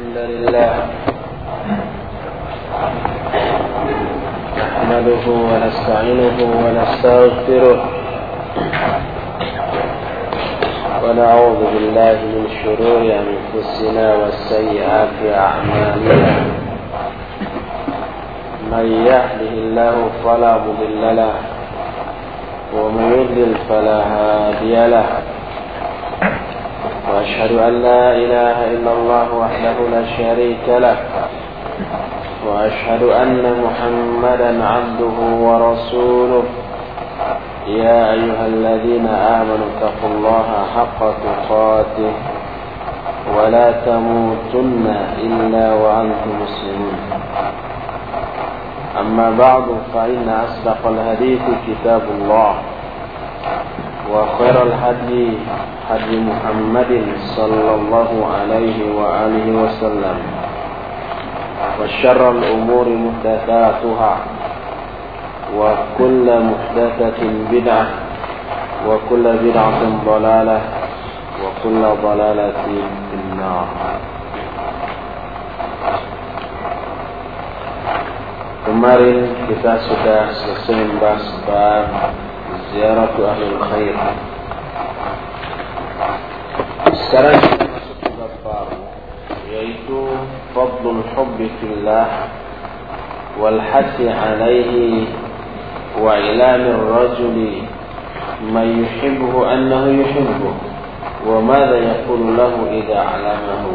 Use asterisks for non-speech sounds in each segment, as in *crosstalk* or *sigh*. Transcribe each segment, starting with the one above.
الحمد لله نحمده ونستعينه ونستغفره ونعوذ بالله من شرور أنفسنا وسيئات أعمالنا. من يهده الله فلا مضل له ومن يضلل فلا هادي له. وأشهد أن لا إله إلا الله وحده لا شريك له. وأشهد أن محمدا عبده ورسوله. يا أيها الذين آمنوا اتقوا الله حق تقاته ولا تموتن إلا وأنتم مسلمون. أما بعد فإن أصدق الحديث كتاب الله. وخير الهدي هدي محمد صلى الله عليه وآله وسلم. وشر الأمور محدثاتها. وكل محدثة بدعة. وكل بدعة ضلالة. وكل ضلالة في النار. Kemarin kita sudah selesai membahas bab ziaratu ahli khair. Sekarang kita masuk ke bab baru yaitu fadlul hubbi fillah wal hasi alaihi wa ilamir rajuli man yuhibbuhu annahu yuhibbuhu wa madha yaqulu lahu idza alamahu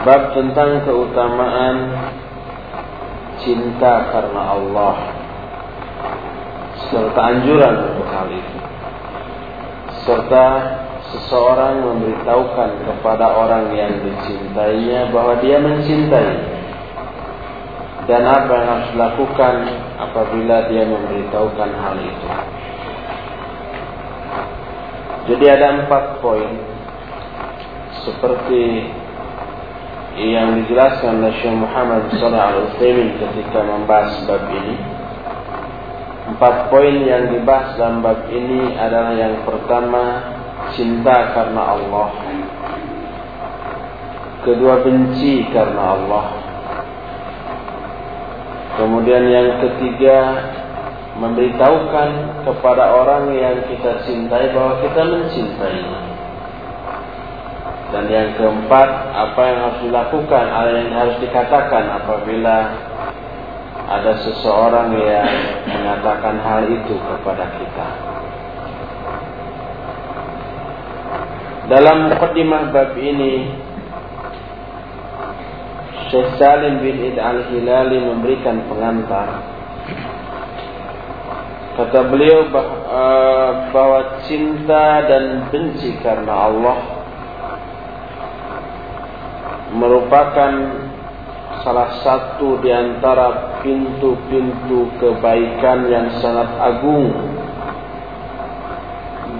Bab tentang keutamaan cinta karena Allah serta anjuran untuk hal itu serta seseorang memberitahukan kepada orang yang dicintainya bahwa dia mencintai dan apa yang harus dilakukan apabila dia memberitahukan hal itu. Jadi ada empat poin seperti yang dijelaskan oleh Syekh Muhammad Salih Al Utsaimin ketika membahas bab ini. Empat poin yang dibahas dalam bab ini adalah yang pertama cinta karena Allah. Kedua benci karena Allah. Kemudian yang ketiga memberitahukan kepada orang yang kita cintai bahwa kita mencintainya. Dan yang keempat, apa yang harus dilakukan, apa yang harus dikatakan apabila ada seseorang yang mengatakan hal itu kepada kita. Dalam mukadimah bab ini, Syekh Salim bin Id al-Hilali memberikan pengantar. Kata beliau bahwa cinta dan benci karena Allah merupakan salah satu di antara pintu-pintu kebaikan yang sangat agung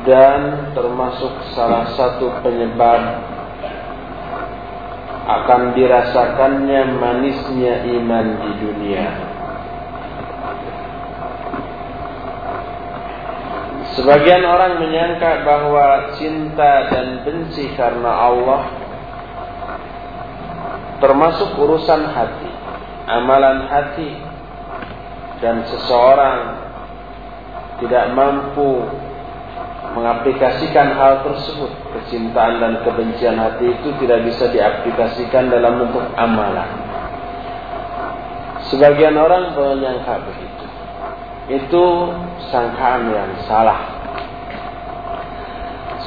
dan termasuk salah satu penyebab akan dirasakannya manisnya iman di dunia. Sebagian orang menyangka bahwa cinta dan benci karena Allah termasuk urusan hati, amalan hati, dan seseorang tidak mampu mengaplikasikan hal tersebut. Kecintaan dan kebencian hati itu tidak bisa diaplikasikan dalam bentuk amalan. Sebagian orang menyangka begitu. Itu sangkaan yang salah.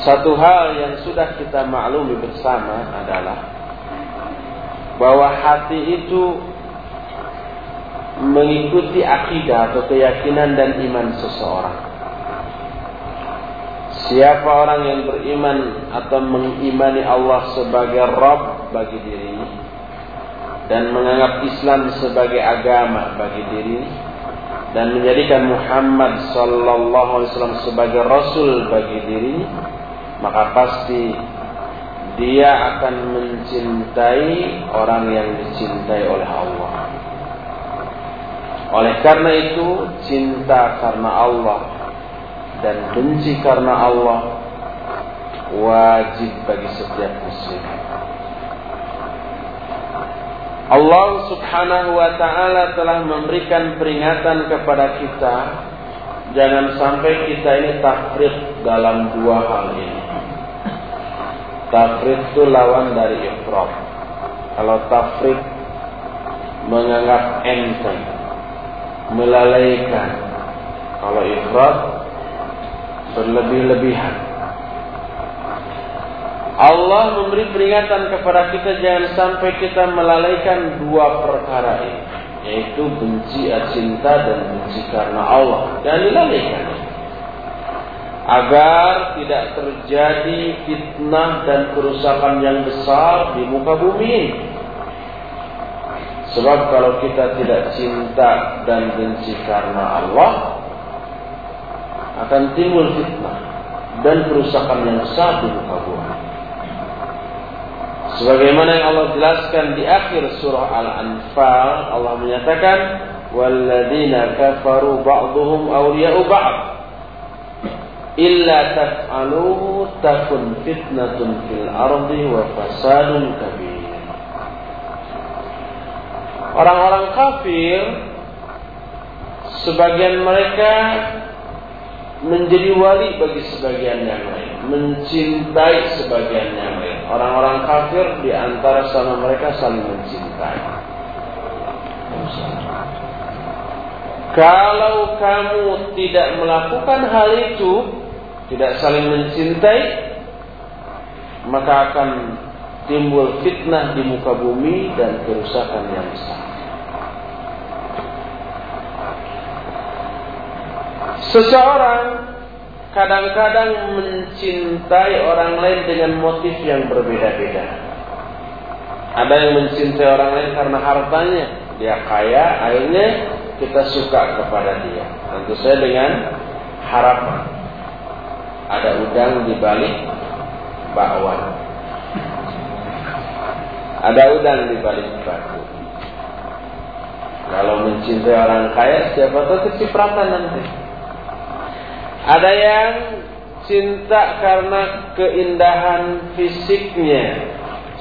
Satu hal yang sudah kita maklumi bersama adalah bahwa hati itu mengikuti akidah atau keyakinan dan iman seseorang. Siapa orang yang beriman atau mengimani Allah sebagai Rabb bagi dirinya dan menganggap Islam sebagai agama bagi dirinya dan menjadikan Muhammad sallallahu alaihi wasallam sebagai rasul bagi dirinya maka pasti dia akan mencintai orang yang dicintai oleh Allah. Oleh karena itu, cinta karena Allah dan benci karena Allah wajib bagi setiap muslim. Allah Subhanahu wa taala telah memberikan peringatan kepada kita jangan sampai kita ini tafrid dalam dua hal ini. Tafrid itu lawan dari ifrat. Kalau tafrid menganggap enteng, melalaikan. Kalau ifrat berlebih-lebihan. Allah memberi peringatan kepada kita jangan sampai kita melalaikan dua perkara ini, yaitu benci cinta dan benci karena Allah. Dan dilalaikan agar tidak terjadi fitnah dan kerusakan yang besar di muka bumi. Sebab kalau kita tidak cinta dan benci karena Allah, akan timbul fitnah dan kerusakan yang besar di muka bumi. Sebagaimana yang Allah jelaskan di akhir surah Al-Anfal, Allah menyatakan, "Walladzina kafaru ba'dhum awliya'u ba'd." Illa taf'aluhu takun fitnatun fil ardi wa fasadun kabir. Orang-orang kafir sebagian mereka menjadi wali bagi sebagian yang lain, mencintai sebagian yang lain. Orang-orang kafir di antara sama mereka saling mencintai. Kalau kamu tidak melakukan hal itu, tidak saling mencintai, maka akan timbul fitnah di muka bumi dan kerusakan yang besar. Seseorang kadang-kadang mencintai orang lain dengan motif yang berbeda-beda. Ada yang mencintai orang lain karena hartanya, dia kaya, akhirnya kita suka kepada dia. Tentu saja dengan harapan. Ada udang di balik bakwan. Ada udang di balik batu. Kalau mencintai orang kaya, siapa tahu kecipratan nanti. Ada yang cinta karena keindahan fisiknya,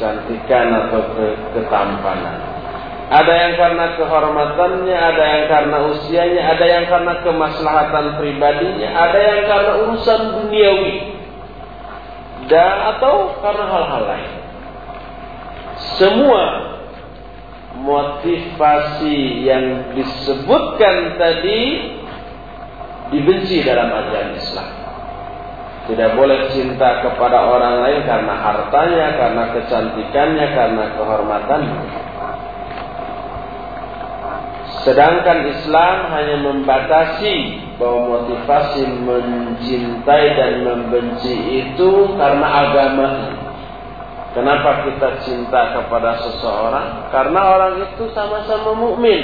cantikan atau ke ketampanan. Ada yang karena kehormatannya, ada yang karena usianya, ada yang karena kemaslahatan pribadinya, ada yang karena urusan duniawi. Dan atau karena hal-hal lain. Semua motivasi yang disebutkan tadi dibenci dalam ajaran Islam. Tidak boleh cinta kepada orang lain karena hartanya, karena kecantikannya, karena kehormatannya. Sedangkan Islam hanya membatasi bahwa motivasi mencintai dan membenci itu karena agama. Kenapa kita cinta kepada seseorang? Karena orang itu sama-sama mukmin,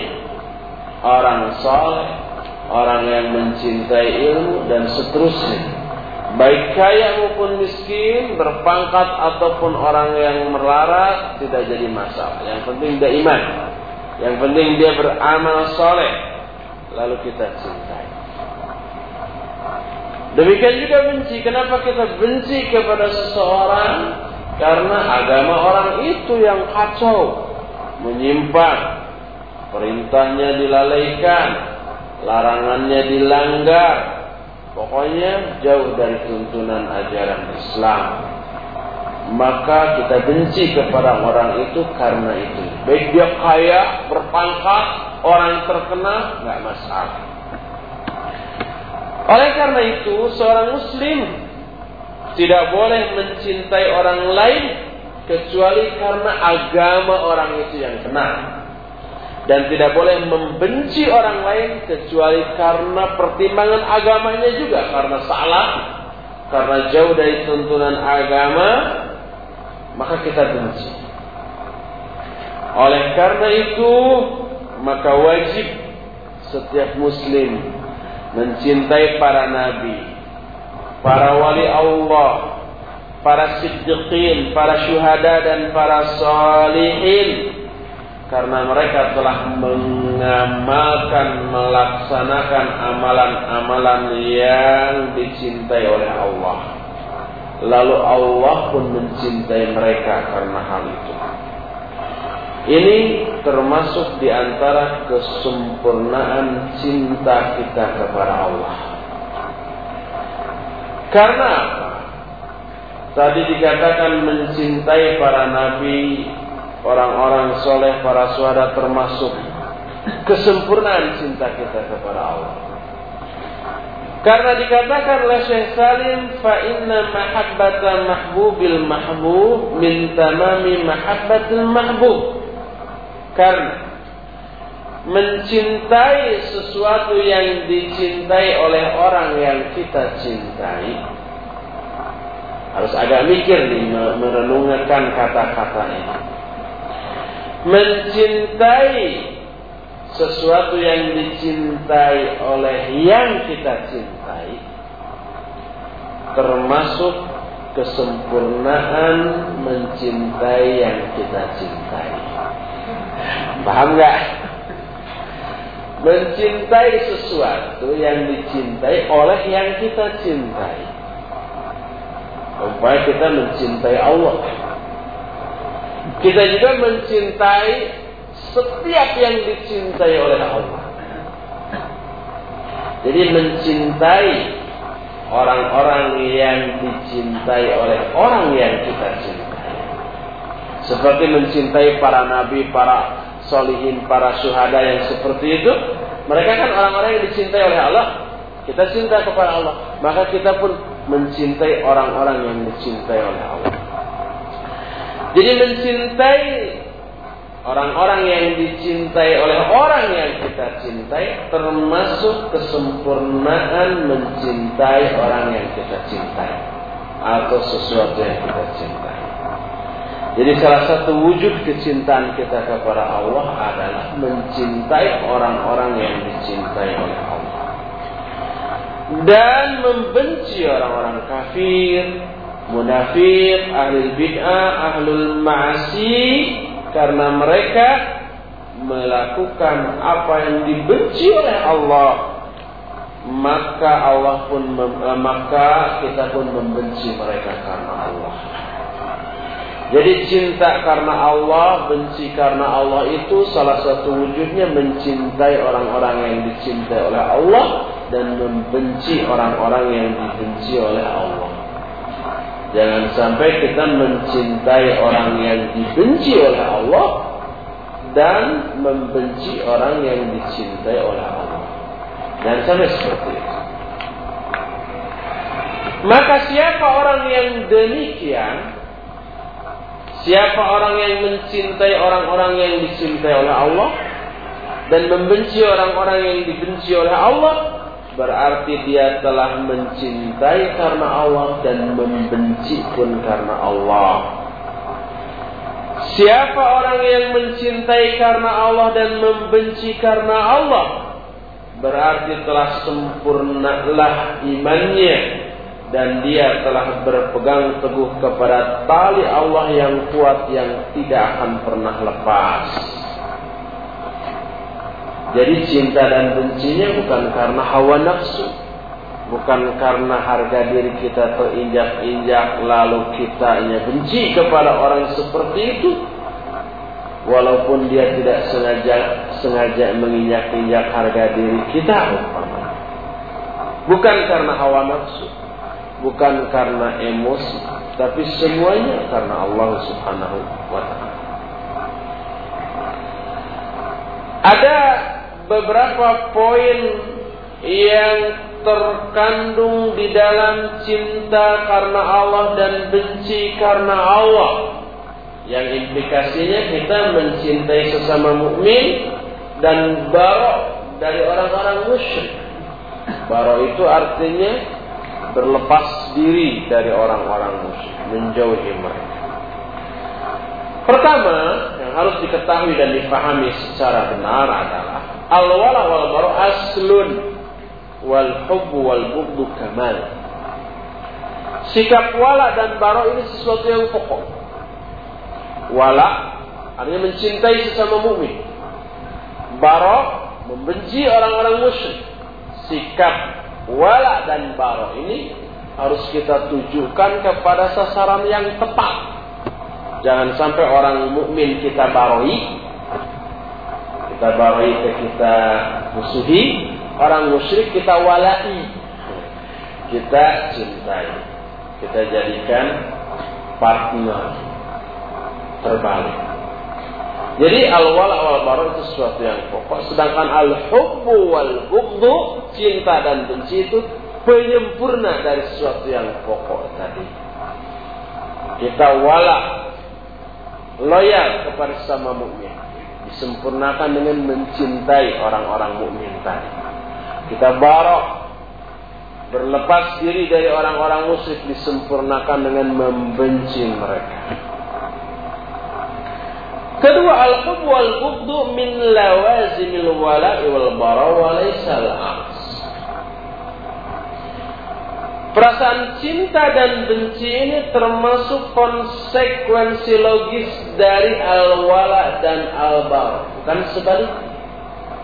orang soleh, orang yang mencintai ilmu dan seterusnya. Baik kaya maupun miskin, berpangkat ataupun orang yang melarat tidak jadi masalah. Yang penting dia iman. Yang penting dia beramal soleh. Lalu kita cintai. Demikian juga benci. Kenapa kita benci kepada seseorang? Karena agama orang itu yang kacau. Menyimpan. Perintahnya dilalaikan larangannya dilanggar. Pokoknya jauh dari tuntunan ajaran Islam. Maka kita benci kepada orang itu karena itu. Baik dia kaya, berpangkat, orang terkenal, nggak masalah. Oleh karena itu, seorang muslim tidak boleh mencintai orang lain kecuali karena agama orang itu yang benar dan tidak boleh membenci orang lain kecuali karena pertimbangan agamanya juga karena salah karena jauh dari tuntunan agama maka kita benci. Oleh karena itu maka wajib setiap muslim mencintai para nabi para wali Allah para siddiqin para syuhada dan para salihin. Karena mereka telah mengamalkan melaksanakan amalan-amalan yang dicintai oleh Allah lalu Allah pun mencintai mereka karena hal itu. Ini termasuk di antara kesempurnaan cinta kita kepada Allah. Karena? Tadi dikatakan mencintai para nabi, orang-orang soleh, para suara termasuk kesempurnaan cinta kita kepada Allah. Karena dikatakan oleh Syekh Salim fa inna mahabbata mahbubil mahbub min tamami mahabbatil mahbub. Karena mencintai sesuatu yang dicintai oleh orang yang kita cintai harus agak mikir nih merenungkan kata-kata ini. Mencintai sesuatu yang dicintai oleh yang kita cintai termasuk kesempurnaan mencintai yang kita cintai. Paham nggak? Mencintai sesuatu yang dicintai oleh yang kita cintai. Supaya kita mencintai Allah. Kita juga mencintai setiap yang dicintai oleh Allah. Jadi mencintai orang-orang yang dicintai oleh orang yang kita cintai. Seperti mencintai para nabi, para solihin, para syuhada yang seperti itu, mereka kan orang-orang yang dicintai oleh Allah. Kita cinta kepada Allah, maka kita pun mencintai orang-orang yang dicintai oleh Allah. Jadi mencintai orang-orang yang dicintai oleh orang yang kita cintai termasuk kesempurnaan mencintai orang yang kita cintai atau sesuatu yang kita cintai. Jadi salah satu wujud kecintaan kita kepada Allah adalah mencintai orang-orang yang dicintai oleh Allah. Dan membenci orang-orang kafir, munafik, ahli bid'ah, ahlul ma'asi karena mereka melakukan apa yang dibenci oleh Allah maka Allah pun maka kita pun membenci mereka karena Allah. Jadi cinta karena Allah, benci karena Allah itu salah satu wujudnya mencintai orang-orang yang dicintai oleh Allah dan membenci orang-orang yang dibenci oleh Allah. Jangan sampai kita mencintai orang yang dibenci oleh Allah dan membenci orang yang dicintai oleh Allah. Dan sampai seperti itu. Maka siapa orang yang demikian Siapa orang yang mencintai orang-orang yang dicintai oleh Allah dan membenci orang-orang yang dibenci oleh Allah, berarti dia telah mencintai karena Allah dan membenci pun karena Allah. Siapa orang yang mencintai karena Allah dan membenci karena Allah, berarti telah sempurnalah imannya dan dia telah berpegang teguh kepada tali Allah yang kuat yang tidak akan pernah lepas. Jadi cinta dan bencinya bukan karena hawa nafsu, bukan karena harga diri kita terinjak-injak lalu kita hanya benci kepada orang seperti itu. Walaupun dia tidak sengaja sengaja menginjak-injak harga diri kita, bukan karena hawa nafsu, bukan karena emosi, tapi semuanya karena Allah Subhanahu wa taala. Ada beberapa poin yang terkandung di dalam cinta karena Allah dan benci karena Allah. Yang implikasinya kita mencintai sesama mukmin dan barok dari orang-orang musyrik. Barok itu artinya berlepas diri dari orang-orang musyrik, menjauhi mereka. Pertama yang harus diketahui dan dipahami secara benar adalah al-wala wal baru aslun wal hubbu wal bughdu kamal. Sikap wala dan baro ini sesuatu yang pokok. Wala artinya mencintai sesama mukmin. Baro membenci orang-orang musyrik. Sikap wala dan baro ini harus kita tujukan kepada sasaran yang tepat. Jangan sampai orang mukmin kita baroi, kita ke kita musuhi, orang musyrik kita walai, kita cintai, kita jadikan partner terbalik. Jadi al-wala wal itu sesuatu yang pokok. Sedangkan al-hubbu wal bughdhu, cinta dan benci itu penyempurna dari sesuatu yang pokok tadi. Kita wala loyal kepada sama mukmin disempurnakan dengan mencintai orang-orang mukmin tadi. Kita barok berlepas diri dari orang-orang musyrik disempurnakan dengan membenci mereka. Kedua al-hub wal min lawazimil wala'i wal bara wa laysa al-aks. Perasaan cinta dan benci ini termasuk konsekuensi logis dari al-wala dan al-bara. Bukan sebaliknya.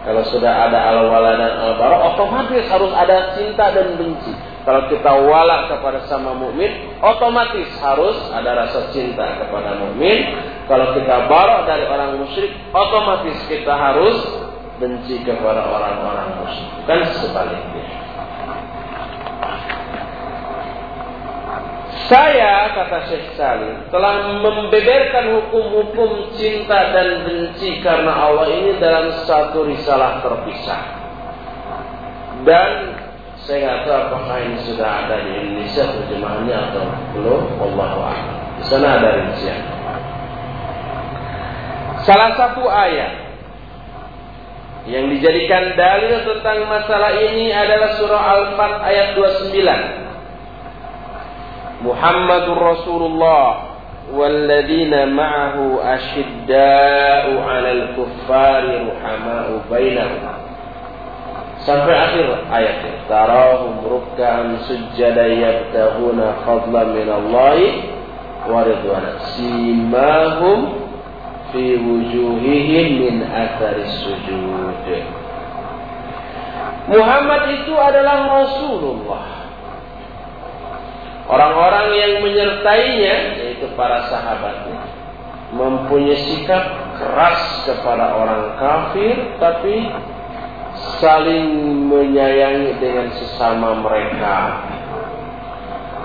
Kalau sudah ada al-wala dan al-bara, otomatis harus ada cinta dan benci. Kalau kita wala kepada sama mukmin, otomatis harus ada rasa cinta kepada mukmin. Kalau kita barok dari orang musyrik, otomatis kita harus benci kepada orang-orang musyrik. Kan sebaliknya. Saya, kata Syekh Salim, telah membeberkan hukum-hukum cinta dan benci karena Allah ini dalam satu risalah terpisah. Dan saya nggak tahu apakah ini sudah ada di Indonesia terjemahannya atau belum. Allah Di sana ada rincian. Salah satu ayat yang dijadikan dalil tentang masalah ini adalah surah Al-Fat ayat 29. Muhammadur Rasulullah والذين معه أشداء على الكفار رحماء بينهم sampai akhir ayat tarahum rukkan sujada yabtahuna fadla min Allah wa ridwana simahum fi wujuhihim min athari sujud Muhammad itu adalah Rasulullah Orang-orang yang menyertainya yaitu para sahabatnya mempunyai sikap keras kepada orang kafir tapi saling menyayangi dengan sesama mereka.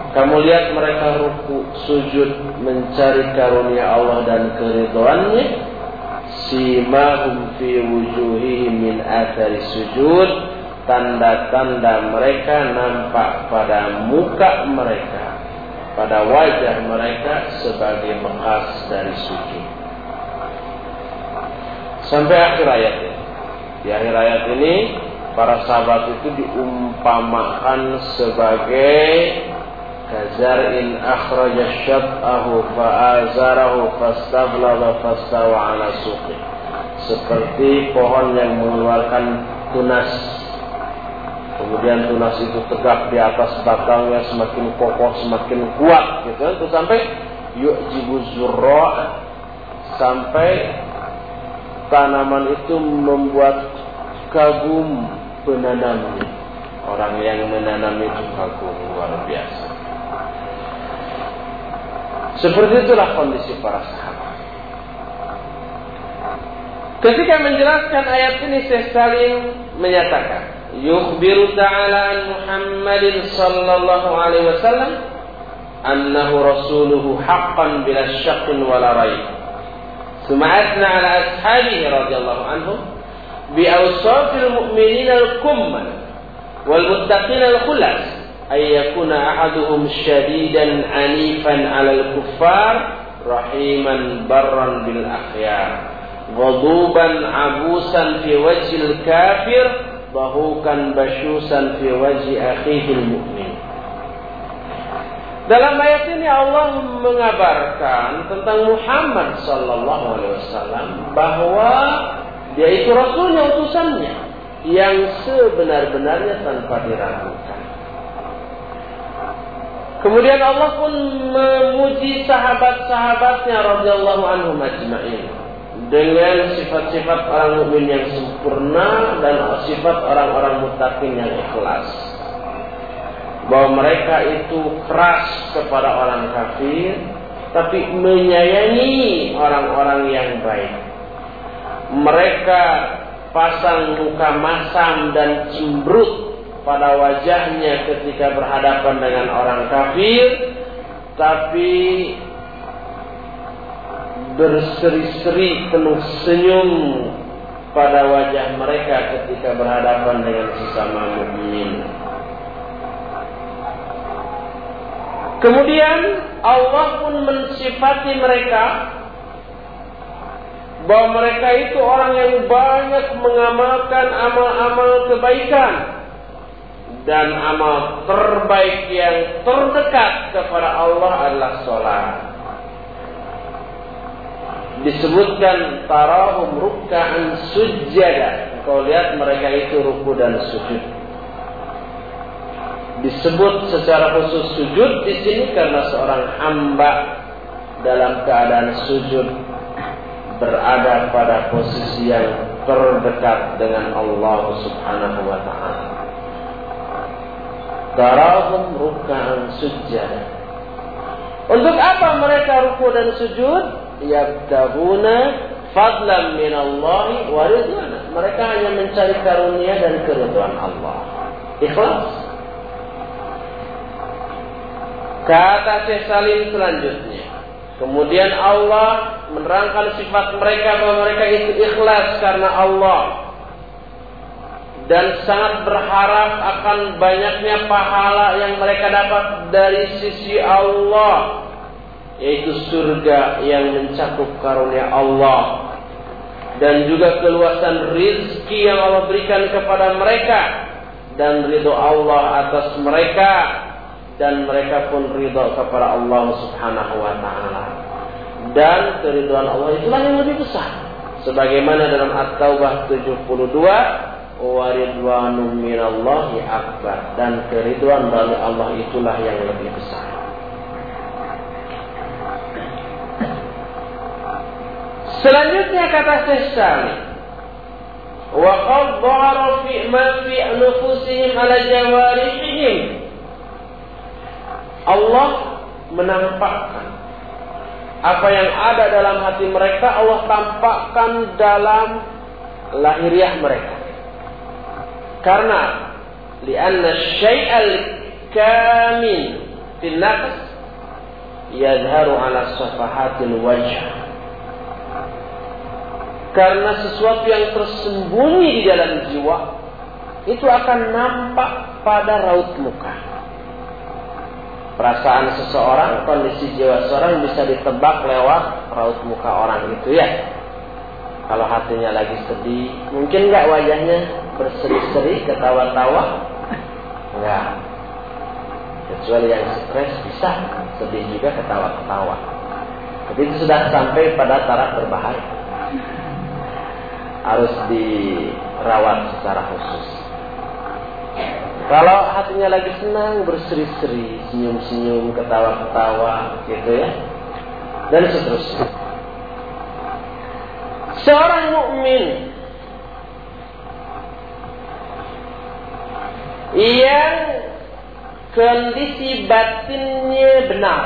Kamu lihat mereka ruku, sujud, mencari karunia Allah dan keridhaannya. Simahum fi wujuhihim min athari sujud. Tanda-tanda mereka nampak pada muka mereka. Pada wajah mereka sebagai bekas dari sujud. Sampai akhir ayat ini. Di akhir ayat ini para sahabat itu diumpamakan sebagai kazar'in akhraja syab'ahu fa'azarahu fastablaga fastawa ala suqi. Seperti pohon yang mengeluarkan tunas. Kemudian tunas itu tegak di atas batangnya semakin kokoh, semakin kuat gitu kan. Terus sampai yu'jibu zurra sampai tanaman itu membuat kagum penanamnya. Orang yang menanam itu kagum luar biasa. Seperti itulah kondisi para sahabat. Ketika menjelaskan ayat ini Syekh Salim menyatakan, yukhbiru ta'ala an Muhammadin sallallahu alaihi wasallam annahu rasuluhu haqqan bila syaqqin wala raib. ثم أثنى على أصحابه رضي الله عنهم بأوصاف المؤمنين الكمل والمتقين الخلص أن يكون أحدهم شديدا عنيفا على الكفار رحيما برا بالأخيار غضوبا عبوسا في وجه الكافر bahukan basyusan fi wajhi akhihi mu'min. Dalam ayat ini Allah mengabarkan tentang Muhammad sallallahu alaihi wasallam bahwa dia itu rasulnya utusannya yang sebenar-benarnya tanpa diragukan. Kemudian Allah pun memuji sahabat-sahabatnya radhiyallahu anhum ajma'in dengan sifat-sifat orang mukmin yang sempurna dan sifat orang-orang mutakin yang ikhlas. bahwa mereka itu keras kepada orang kafir tapi menyayangi orang-orang yang baik. Mereka pasang muka masam dan cemberut pada wajahnya ketika berhadapan dengan orang kafir tapi berseri-seri penuh senyum pada wajah mereka ketika berhadapan dengan sesama mukmin. Kemudian Allah pun mensifati mereka bahwa mereka itu orang yang banyak mengamalkan amal-amal kebaikan dan amal terbaik yang terdekat kepada Allah adalah sholat disebutkan tarahum rukkaan sujada. Kau lihat mereka itu ruku dan sujud. Disebut secara khusus sujud di sini karena seorang hamba dalam keadaan sujud berada pada posisi yang terdekat dengan Allah Subhanahu wa taala. Tarahum rukkaan sujada. Untuk apa mereka ruku dan sujud? Yabtaguna fadlan min Allah wa ridwana. Mereka hanya mencari karunia dan keridhaan Allah. Ikhlas. Kata Syekh Salim selanjutnya. Kemudian Allah menerangkan sifat mereka bahwa mereka itu ikhlas karena Allah dan sangat berharap akan banyaknya pahala yang mereka dapat dari sisi Allah yaitu surga yang mencakup karunia Allah dan juga keluasan rizki yang Allah berikan kepada mereka dan ridho Allah atas mereka dan mereka pun ridho kepada Allah Subhanahu wa taala. Dan keridhaan Allah itulah yang lebih besar. Sebagaimana dalam At-Taubah 72 wa ridwanum minallahi akbar dan keridhaan dari Allah itulah yang lebih besar. Selanjutnya kata Syekh Wa qad dhahara fi ma fi anfusihim ala jawarihim. Allah menampakkan apa yang ada dalam hati mereka Allah tampakkan dalam lahiriah mereka. Karena lianna syai'al kamil fil nafs yadharu ala safahatil wajh karena sesuatu yang tersembunyi di dalam jiwa itu akan nampak pada raut muka. Perasaan seseorang, kondisi jiwa seseorang bisa ditebak lewat raut muka orang itu ya. Kalau hatinya lagi sedih, mungkin nggak wajahnya berseri-seri, ketawa-tawa? Enggak. Kecuali yang stres bisa sedih juga ketawa-ketawa. Tapi itu sudah sampai pada taraf berbahaya harus dirawat secara khusus. Kalau hatinya lagi senang, berseri-seri, senyum-senyum, ketawa-ketawa, gitu ya. Dan seterusnya. Seorang mukmin yang kondisi batinnya benar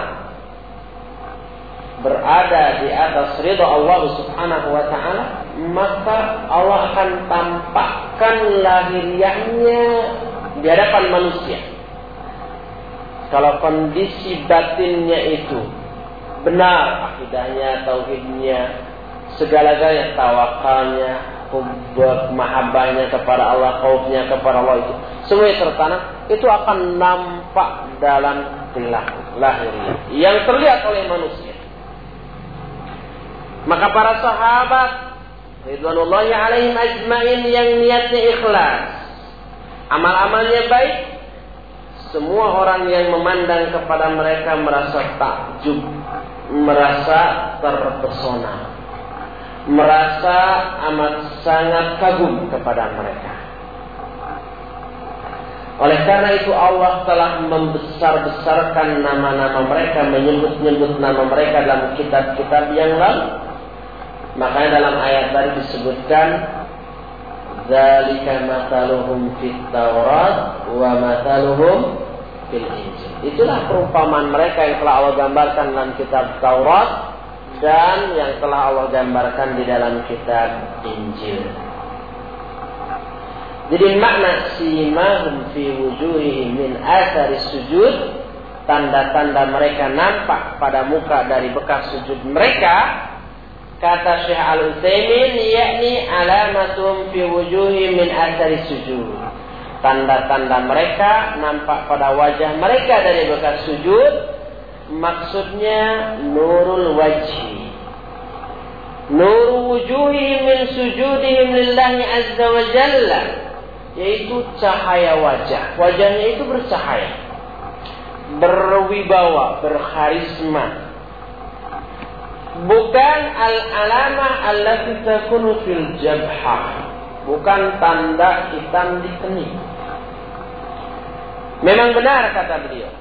berada di atas ridha Allah Subhanahu wa taala maka Allah akan tampakkan lahiriahnya di hadapan manusia. Kalau kondisi batinnya itu benar akidahnya, tauhidnya, segala-galanya tawakalnya, hubbat mahabbahnya kepada Allah, khaufnya kepada Allah itu semua tertanam itu akan nampak dalam perilaku lahirnya yang terlihat oleh manusia. Maka para sahabat Ridwanullahi alaihim ajmain yang niatnya ikhlas. Amal-amalnya baik. Semua orang yang memandang kepada mereka merasa takjub. Merasa terpesona. Merasa amat sangat kagum kepada mereka. Oleh karena itu Allah telah membesar-besarkan nama-nama mereka, menyebut-nyebut nama mereka dalam kitab-kitab yang lalu. Makanya dalam ayat tadi disebutkan Zalika mataluhum fit Taurat wa mataluhum fil Injil. Itulah perumpamaan mereka yang telah Allah gambarkan dalam kitab Taurat dan yang telah Allah gambarkan di dalam kitab Injil. Jadi makna simahum fi wujuhihim min athari sujud tanda-tanda mereka nampak pada muka dari bekas sujud mereka kata Syekh Al-Utsaimin yakni alamatum fi wujuhihim min athari sujud. Tanda-tanda mereka nampak pada wajah mereka dari bekas sujud maksudnya nurul wajhi. Nur wujuhi min sujudihim lillahi azza wa jalla yaitu cahaya wajah. Wajahnya itu bercahaya berwibawa berharisma bukan al-alama allati takunu fil jabhah bukan tanda hitam di kening Memang benar kata beliau.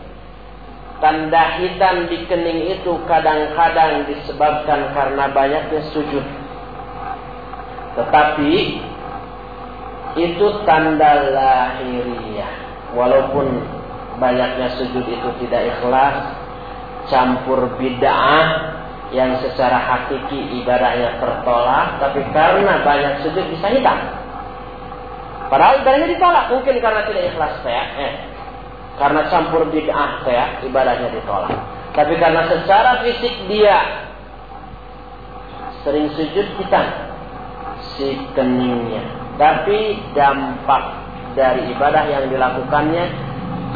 Tanda hitam di kening itu kadang-kadang disebabkan karena banyaknya sujud. Tetapi itu tanda lahiriah. Walaupun banyaknya sujud itu tidak ikhlas, campur bid'ah yang secara hakiki ibadahnya tertolak, tapi karena banyak sujud bisa hitam. Padahal ibadahnya ditolak, mungkin karena tidak ikhlas saya. Eh, karena campur bid'ah ya, ibadahnya ditolak. Tapi karena secara fisik dia sering sujud kita si keningnya. Tapi dampak dari ibadah yang dilakukannya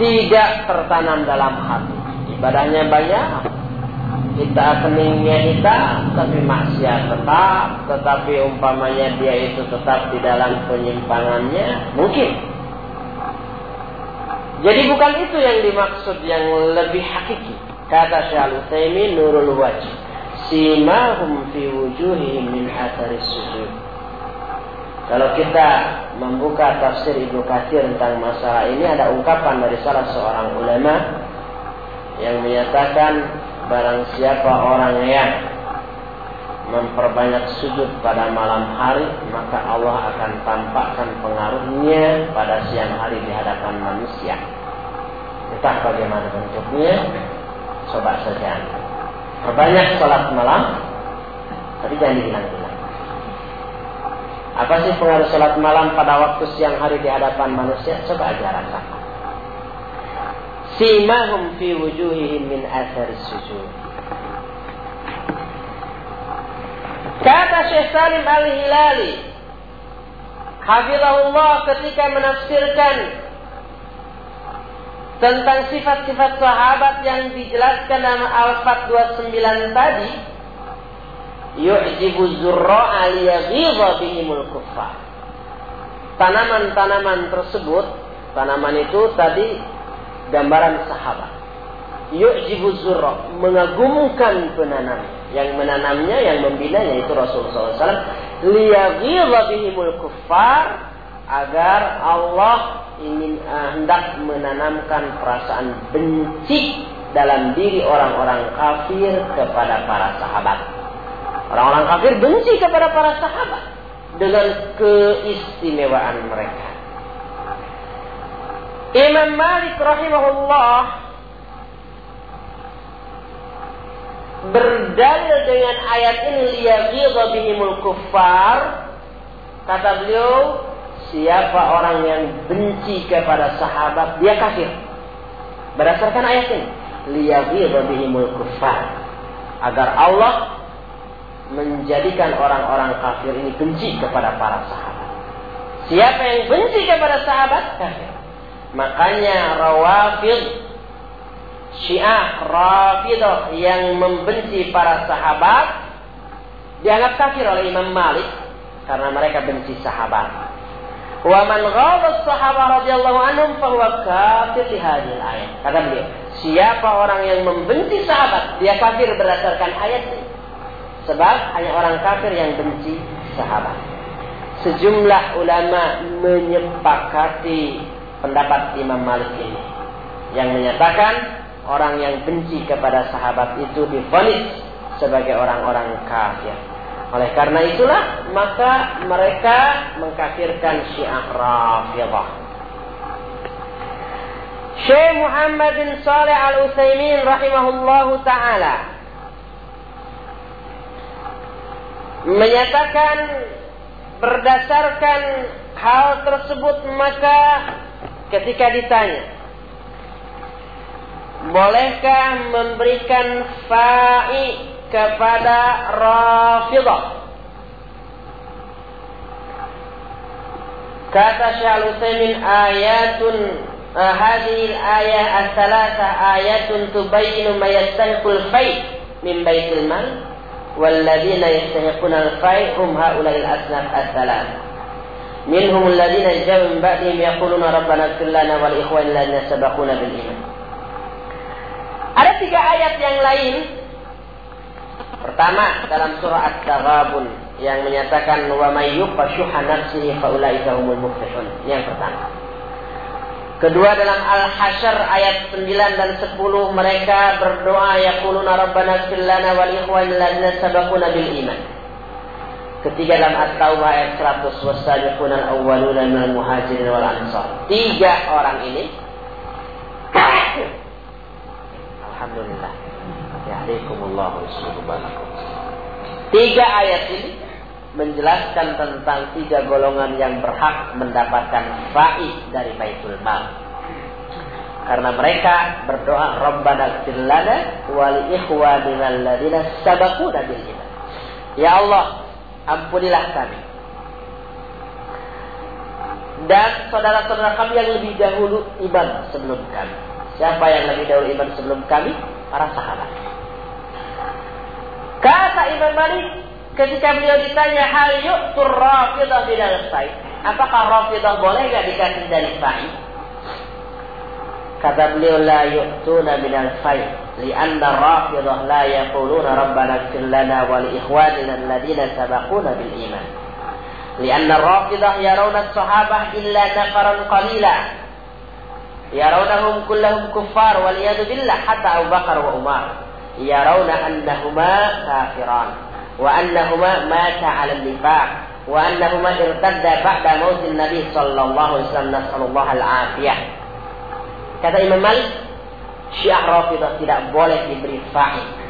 tidak tertanam dalam hati. Ibadahnya banyak, kita keningnya hitam, tapi maksiat tetap, tetapi umpamanya dia itu tetap di dalam penyimpangannya, mungkin jadi bukan itu yang dimaksud yang lebih hakiki. Kata Syekh Utsaimin nurul wajh. Simahum fi wujuhihim min sujud. Kalau kita membuka tafsir Ibnu Katsir tentang masalah ini ada ungkapan dari salah seorang ulama yang menyatakan barang siapa orang yang memperbanyak sujud pada malam hari maka Allah akan tampakkan pengaruhnya pada siang hari di hadapan manusia. Entah bagaimana bentuknya coba saja. Perbanyak sholat malam tapi jangan dihilang-hilang apa sih pengaruh sholat malam pada waktu siang hari di hadapan manusia? Coba aja rasakan simahum fi wujuhihim min athari sujud Kata Syekh Salim Al-Hilali, Hafizahullah ketika menafsirkan tentang sifat-sifat sahabat yang dijelaskan dalam Al-Fat 29 tadi, yu'jibu zurra aliyaghidha bihimul kuffar. Tanaman-tanaman tersebut, tanaman itu tadi gambaran sahabat. Yu'jibu zurra, mengagumkan penanam yang menanamnya, yang membinanya itu Rasulullah SAW. Liyaghiza bihimul kuffar agar Allah ingin uh, hendak menanamkan perasaan benci dalam diri orang-orang kafir kepada para sahabat. Orang-orang kafir benci kepada para sahabat dengan keistimewaan mereka. Imam Malik rahimahullah berdalil dengan ayat ini liyaghidha bihimul kuffar. Kata beliau siapa orang yang benci kepada sahabat dia kafir. Berdasarkan ayat ini liyaghidha bihimul kuffar. Agar Allah menjadikan orang-orang kafir ini benci kepada para sahabat. Siapa yang benci kepada sahabat kafir makanya rawafid Syiah Rafidah yang membenci para sahabat dianggap kafir oleh Imam Malik karena mereka benci sahabat. Wa man sahabat radhiyallahu anhum fahuwa kafir di hadhihi ayat. Kata beliau, siapa orang yang membenci sahabat, dia kafir berdasarkan ayat ini. Sebab hanya orang kafir yang benci sahabat. Sejumlah ulama menyepakati pendapat Imam Malik ini yang menyatakan orang yang benci kepada sahabat itu difonis sebagai orang-orang kafir. Oleh karena itulah maka mereka mengkafirkan Syiah Rafidhah. Syekh Muhammad bin Saleh Al Utsaimin rahimahullahu taala menyatakan berdasarkan hal tersebut maka ketika ditanya, bolehkah memberikan fa'i kepada Rafidah? Kata Syekh ayatun eh, hadil ayat asalasa ayatun tubayinu ma fai' min baitil mal walladina yastahiquna al-fai' hum haula'il asnaf as-salasah منهم الذين جاءوا من بعدهم يقولون ربنا اغفر لنا والإخوان الذين سبقونا بالإيمان Ada tiga ayat yang lain. Pertama dalam surah At-Taghabun yang menyatakan wa may yuqa syuha nafsihi fa ulaika humul muflihun. Yang pertama. Kedua dalam Al-Hasyr ayat 9 dan 10 mereka berdoa yaquluna rabbana ighfir lana wal ikhwan alladziina sabaquna bil iman. Ketiga dalam At-Taubah ayat 100 wasabiqun al-awwaluna minal muhajirin wal ansar. Tiga orang ini *coughs* Alhamdulillah. Yahdikumullah wa Tiga ayat ini menjelaskan tentang tiga golongan yang berhak mendapatkan faid dari Baitul Mal. Karena mereka berdoa Rabbana fir lana wa li ikhwanina alladziina. Ya Allah, ampunilah kami. Dan saudara-saudara kami yang lebih dahulu iman sebelum kami. Siapa yang lebih dahulu iman sebelum kami? Para sahabat. Kata Imam Malik, Ketika beliau ditanya hal yu'tur rafidah bidal sa'i. Apakah rafidah boleh gak dikasih dari sa'i? Kata beliau la yu'tuna minal sa'i. لأن الرافضة لا يقولون ربنا اغفر لنا ولإخواننا الذين سبقونا بالإيمان. لأن الرافضة يرون الصحابة إلا نفرا قليلا. يرونهم كلهم كفار والعياذ بالله حتى أبو بكر وعمر. يرون أنهما كافران وأنهما ماتا على النفاق وأنهما ارتدا بعد موت النبي صلى الله عليه وسلم نسأل الله العافية. كذا إمام مالك Syiah Rafidah tidak boleh diberi fa'id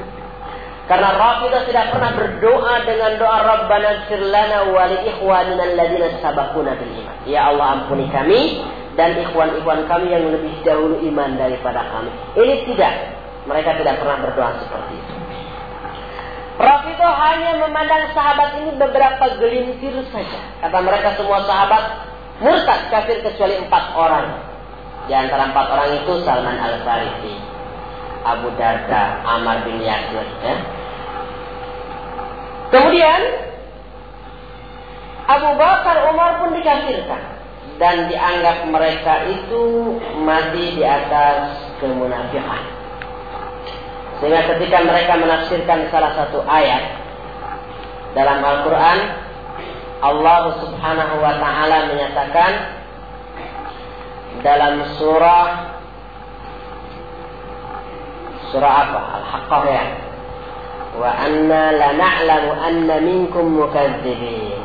karena Rafidah tidak pernah berdoa dengan doa Rabbana sirlana wa li ikhwanina alladziina sabaquna bil iman. Ya Allah ampuni kami dan ikhwan-ikhwan kami yang lebih dahulu iman daripada kami. Ini tidak. Mereka tidak pernah berdoa seperti itu. Rafidah hanya memandang sahabat ini beberapa gelintir saja. Kata mereka semua sahabat murtad kafir kecuali empat orang. Di antara empat orang itu Salman Al Farisi, Abu Darda, Amar bin Yasir. Ya. Kemudian Abu Bakar Umar pun dikafirkan dan dianggap mereka itu mati di atas kemunafikan. Sehingga ketika mereka menafsirkan salah satu ayat dalam Al-Quran, Allah subhanahu wa ta'ala menyatakan dalam surah surah apa? Al-Haqqah ya. Wa anna la na'lamu anna minkum mukadzibin.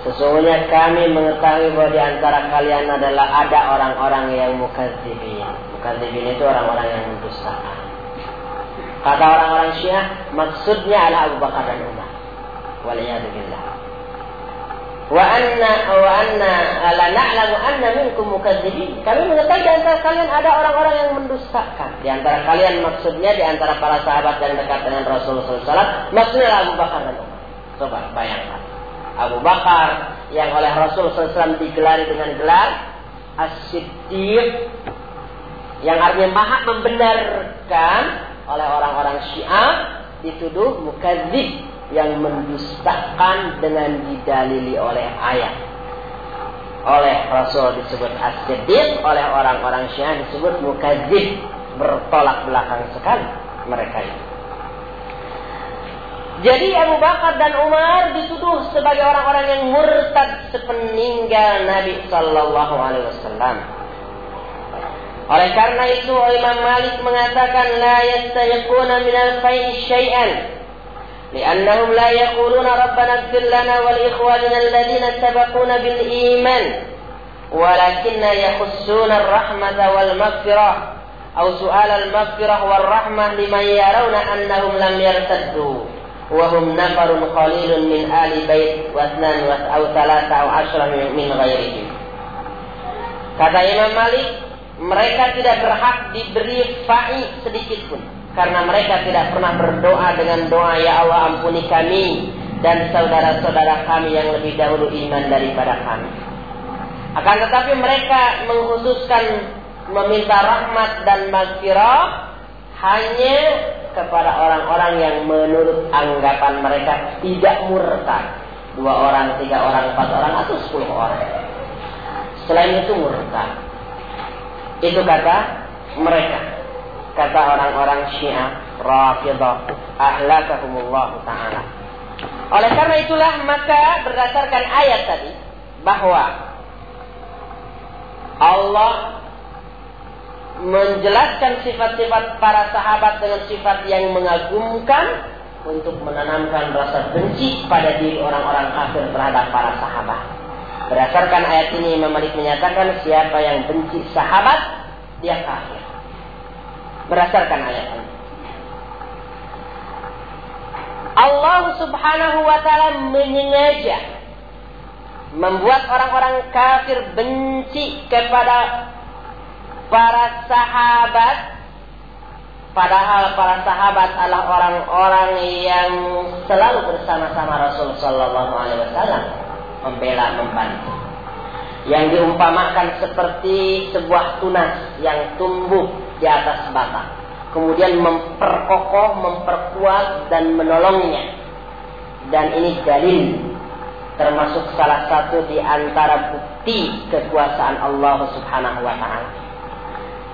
Sesungguhnya kami mengetahui bahwa di antara kalian adalah ada orang-orang yang mukadzibin. Mukadzibin itu orang-orang yang mendustakan. Kata orang-orang Syiah, maksudnya adalah Abu Bakar dan Umar. Waliyadzubillah. Wa anna wa anna la na'lamu anna minkum mukadzibin. Kami mengetahui di antara kalian ada orang-orang yang mendustakan. Di antara kalian maksudnya di antara para sahabat yang dekat dengan Rasulullah SAW, maksudnya Abu Bakar dan. Coba bayangkan. Abu Bakar yang oleh Rasul SAW digelari dengan gelar As-Siddiq yang artinya maha membenarkan oleh orang-orang Syiah dituduh mukadzib yang mendustakan dengan didalili oleh ayat. Oleh Rasul disebut As-Siddiq, oleh orang-orang Syiah disebut mukadzib, bertolak belakang sekali mereka itu. Jadi Abu Bakar dan Umar dituduh sebagai orang-orang yang murtad sepeninggal Nabi Sallallahu Alaihi Wasallam. Oleh karena itu Imam Malik mengatakan la yastayiquna min al-fai'i لأنهم لا يقولون ربنا اغفر لنا ولإخواننا الذين سبقونا بالإيمان ولكن يخصون الرحمة والمغفرة أو سؤال المغفرة والرحمة لمن يرون أنهم لم يرتدوا وهم نفر قليل من آل بيت واثنان أو ثلاثة أو عشرة من غيرهم Kata Imam Malik, mereka tidak berhak diberi fa'i sedikit pun. Karena mereka tidak pernah berdoa dengan doa, Ya Allah ampuni kami dan saudara-saudara kami yang lebih dahulu iman daripada kami. Akan tetapi mereka menghususkan meminta rahmat dan maghfirah hanya kepada orang-orang yang menurut anggapan mereka tidak murtad. Dua orang, tiga orang, empat orang, atau sepuluh orang. Selain itu murtad. Itu kata mereka. Kata orang-orang Syiah, Rafidah, ahlakahumullah ta'ala. Oleh karena itulah maka berdasarkan ayat tadi bahwa Allah menjelaskan sifat-sifat para sahabat dengan sifat yang mengagumkan untuk menanamkan rasa benci pada diri orang-orang kafir terhadap para sahabat. Berdasarkan ayat ini Imam Malik menyatakan siapa yang benci sahabat dia kafir. Berdasarkan ayat ini. Allah Subhanahu wa taala menyengaja membuat orang-orang kafir benci kepada para sahabat padahal para sahabat adalah orang-orang yang selalu bersama-sama Rasul sallallahu alaihi wasallam membela membantu yang diumpamakan seperti sebuah tunas yang tumbuh di atas batang kemudian memperkokoh memperkuat dan menolongnya dan ini dalil termasuk salah satu di antara bukti kekuasaan Allah Subhanahu wa taala.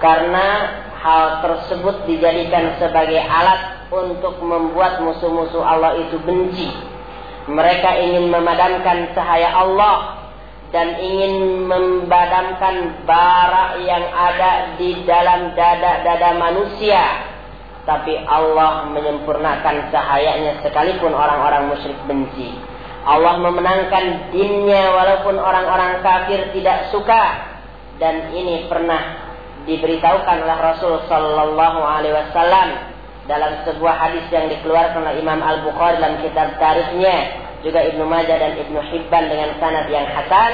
Karena hal tersebut dijadikan sebagai alat untuk membuat musuh-musuh Allah itu benci. Mereka ingin memadamkan cahaya Allah dan ingin membadamkan bara yang ada di dalam dada-dada manusia. Tapi Allah menyempurnakan cahayanya sekalipun orang-orang musyrik benci. Allah memenangkan dinnya walaupun orang-orang kafir tidak suka dan ini pernah diberitahukan oleh Rasul Sallallahu Alaihi Wasallam dalam sebuah hadis yang dikeluarkan oleh Imam Al Bukhari dalam kitab tarikhnya juga Ibnu Majah dan Ibnu Hibban dengan sanad yang hasan.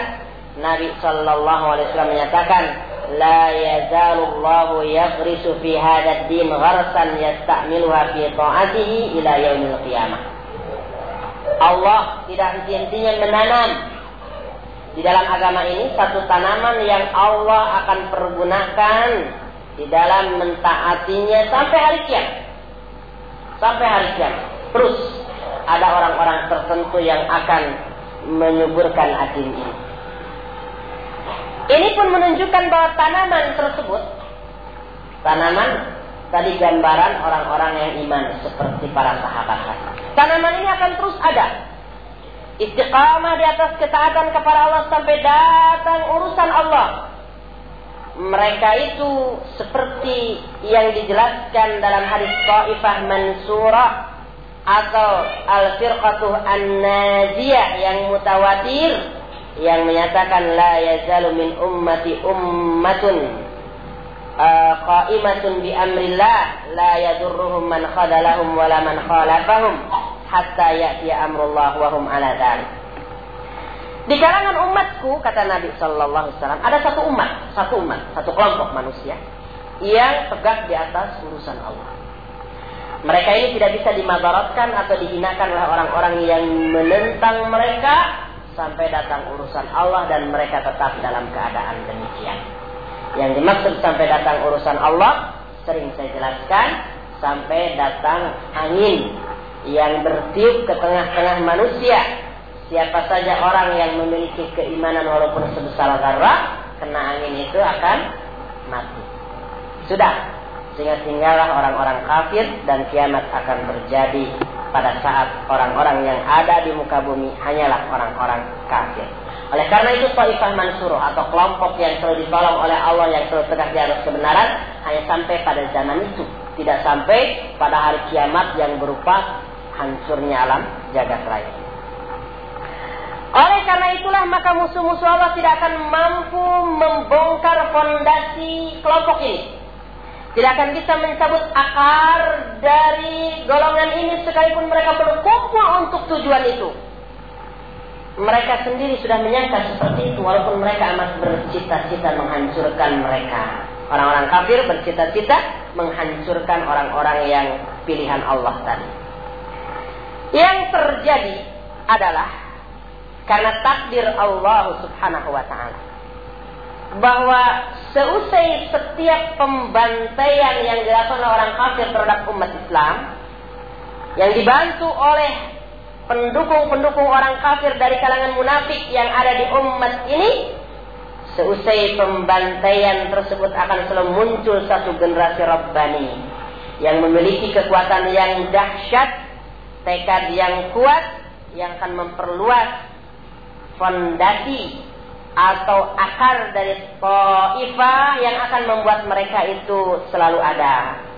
Nabi Sallallahu Alaihi Wasallam menyatakan la yazalullahu yaghrisu fi hadzal din gharsan yasta'miluha fi ta'atihi ila yaumil qiyamah. Allah tidak henti-hentinya menanam di dalam agama ini satu tanaman yang Allah akan pergunakan di dalam mentaatinya sampai hari kiamat. Sampai hari kiamat. Terus ada orang-orang tertentu yang akan menyuburkan adin ini. Ini pun menunjukkan bahwa tanaman tersebut, tanaman tadi gambaran orang-orang yang iman seperti para sahabat Tanaman ini akan terus ada. Istiqamah di atas ketaatan kepada Allah sampai datang urusan Allah. Mereka itu seperti yang dijelaskan dalam hadis Taifah Mansurah atau Al-Firqatuh An-Najiyah yang mutawatir yang menyatakan la yazalu min ummati ummatun uh, qa'imatun bi amrillah la yadurruhum man khadalahum wala man khalafahum hatta ya'ti amrullah wa hum ala dhalik. Di kalangan umatku kata Nabi sallallahu alaihi wasallam ada satu umat, satu umat, satu kelompok manusia yang tegak di atas urusan Allah. Mereka ini tidak bisa dimadaratkan atau dihinakan oleh orang-orang yang menentang mereka sampai datang urusan Allah dan mereka tetap dalam keadaan demikian. Yang dimaksud sampai datang urusan Allah sering saya jelaskan sampai datang angin yang bertiup ke tengah-tengah manusia. Siapa saja orang yang memiliki keimanan walaupun sebesar zarah, kena angin itu akan mati. Sudah, sehingga tinggallah orang-orang kafir dan kiamat akan terjadi pada saat orang-orang yang ada di muka bumi hanyalah orang-orang kafir. Oleh karena itu Taifah Mansur atau kelompok yang selalu ditolong oleh Allah yang selalu tegak di atas kebenaran hanya sampai pada zaman itu. Tidak sampai pada hari kiamat yang berupa hancurnya alam jagat raya. Oleh karena itulah maka musuh-musuh Allah tidak akan mampu membongkar fondasi kelompok ini. Tidak akan bisa mencabut akar dari golongan ini sekalipun mereka berkumpul untuk tujuan itu. Mereka sendiri sudah menyangka seperti itu walaupun mereka amat bercita-cita menghancurkan mereka. Orang-orang kafir bercita-cita menghancurkan orang-orang yang pilihan Allah tadi. Yang terjadi adalah karena takdir Allah Subhanahu wa taala bahwa seusai setiap pembantaian yang dilakukan oleh orang kafir terhadap umat Islam yang dibantu oleh pendukung-pendukung orang kafir dari kalangan munafik yang ada di umat ini seusai pembantaian tersebut akan selalu muncul satu generasi Rabbani yang memiliki kekuatan yang dahsyat tekad yang kuat yang akan memperluas fondasi atau akar dari Taifah yang akan membuat mereka itu selalu ada.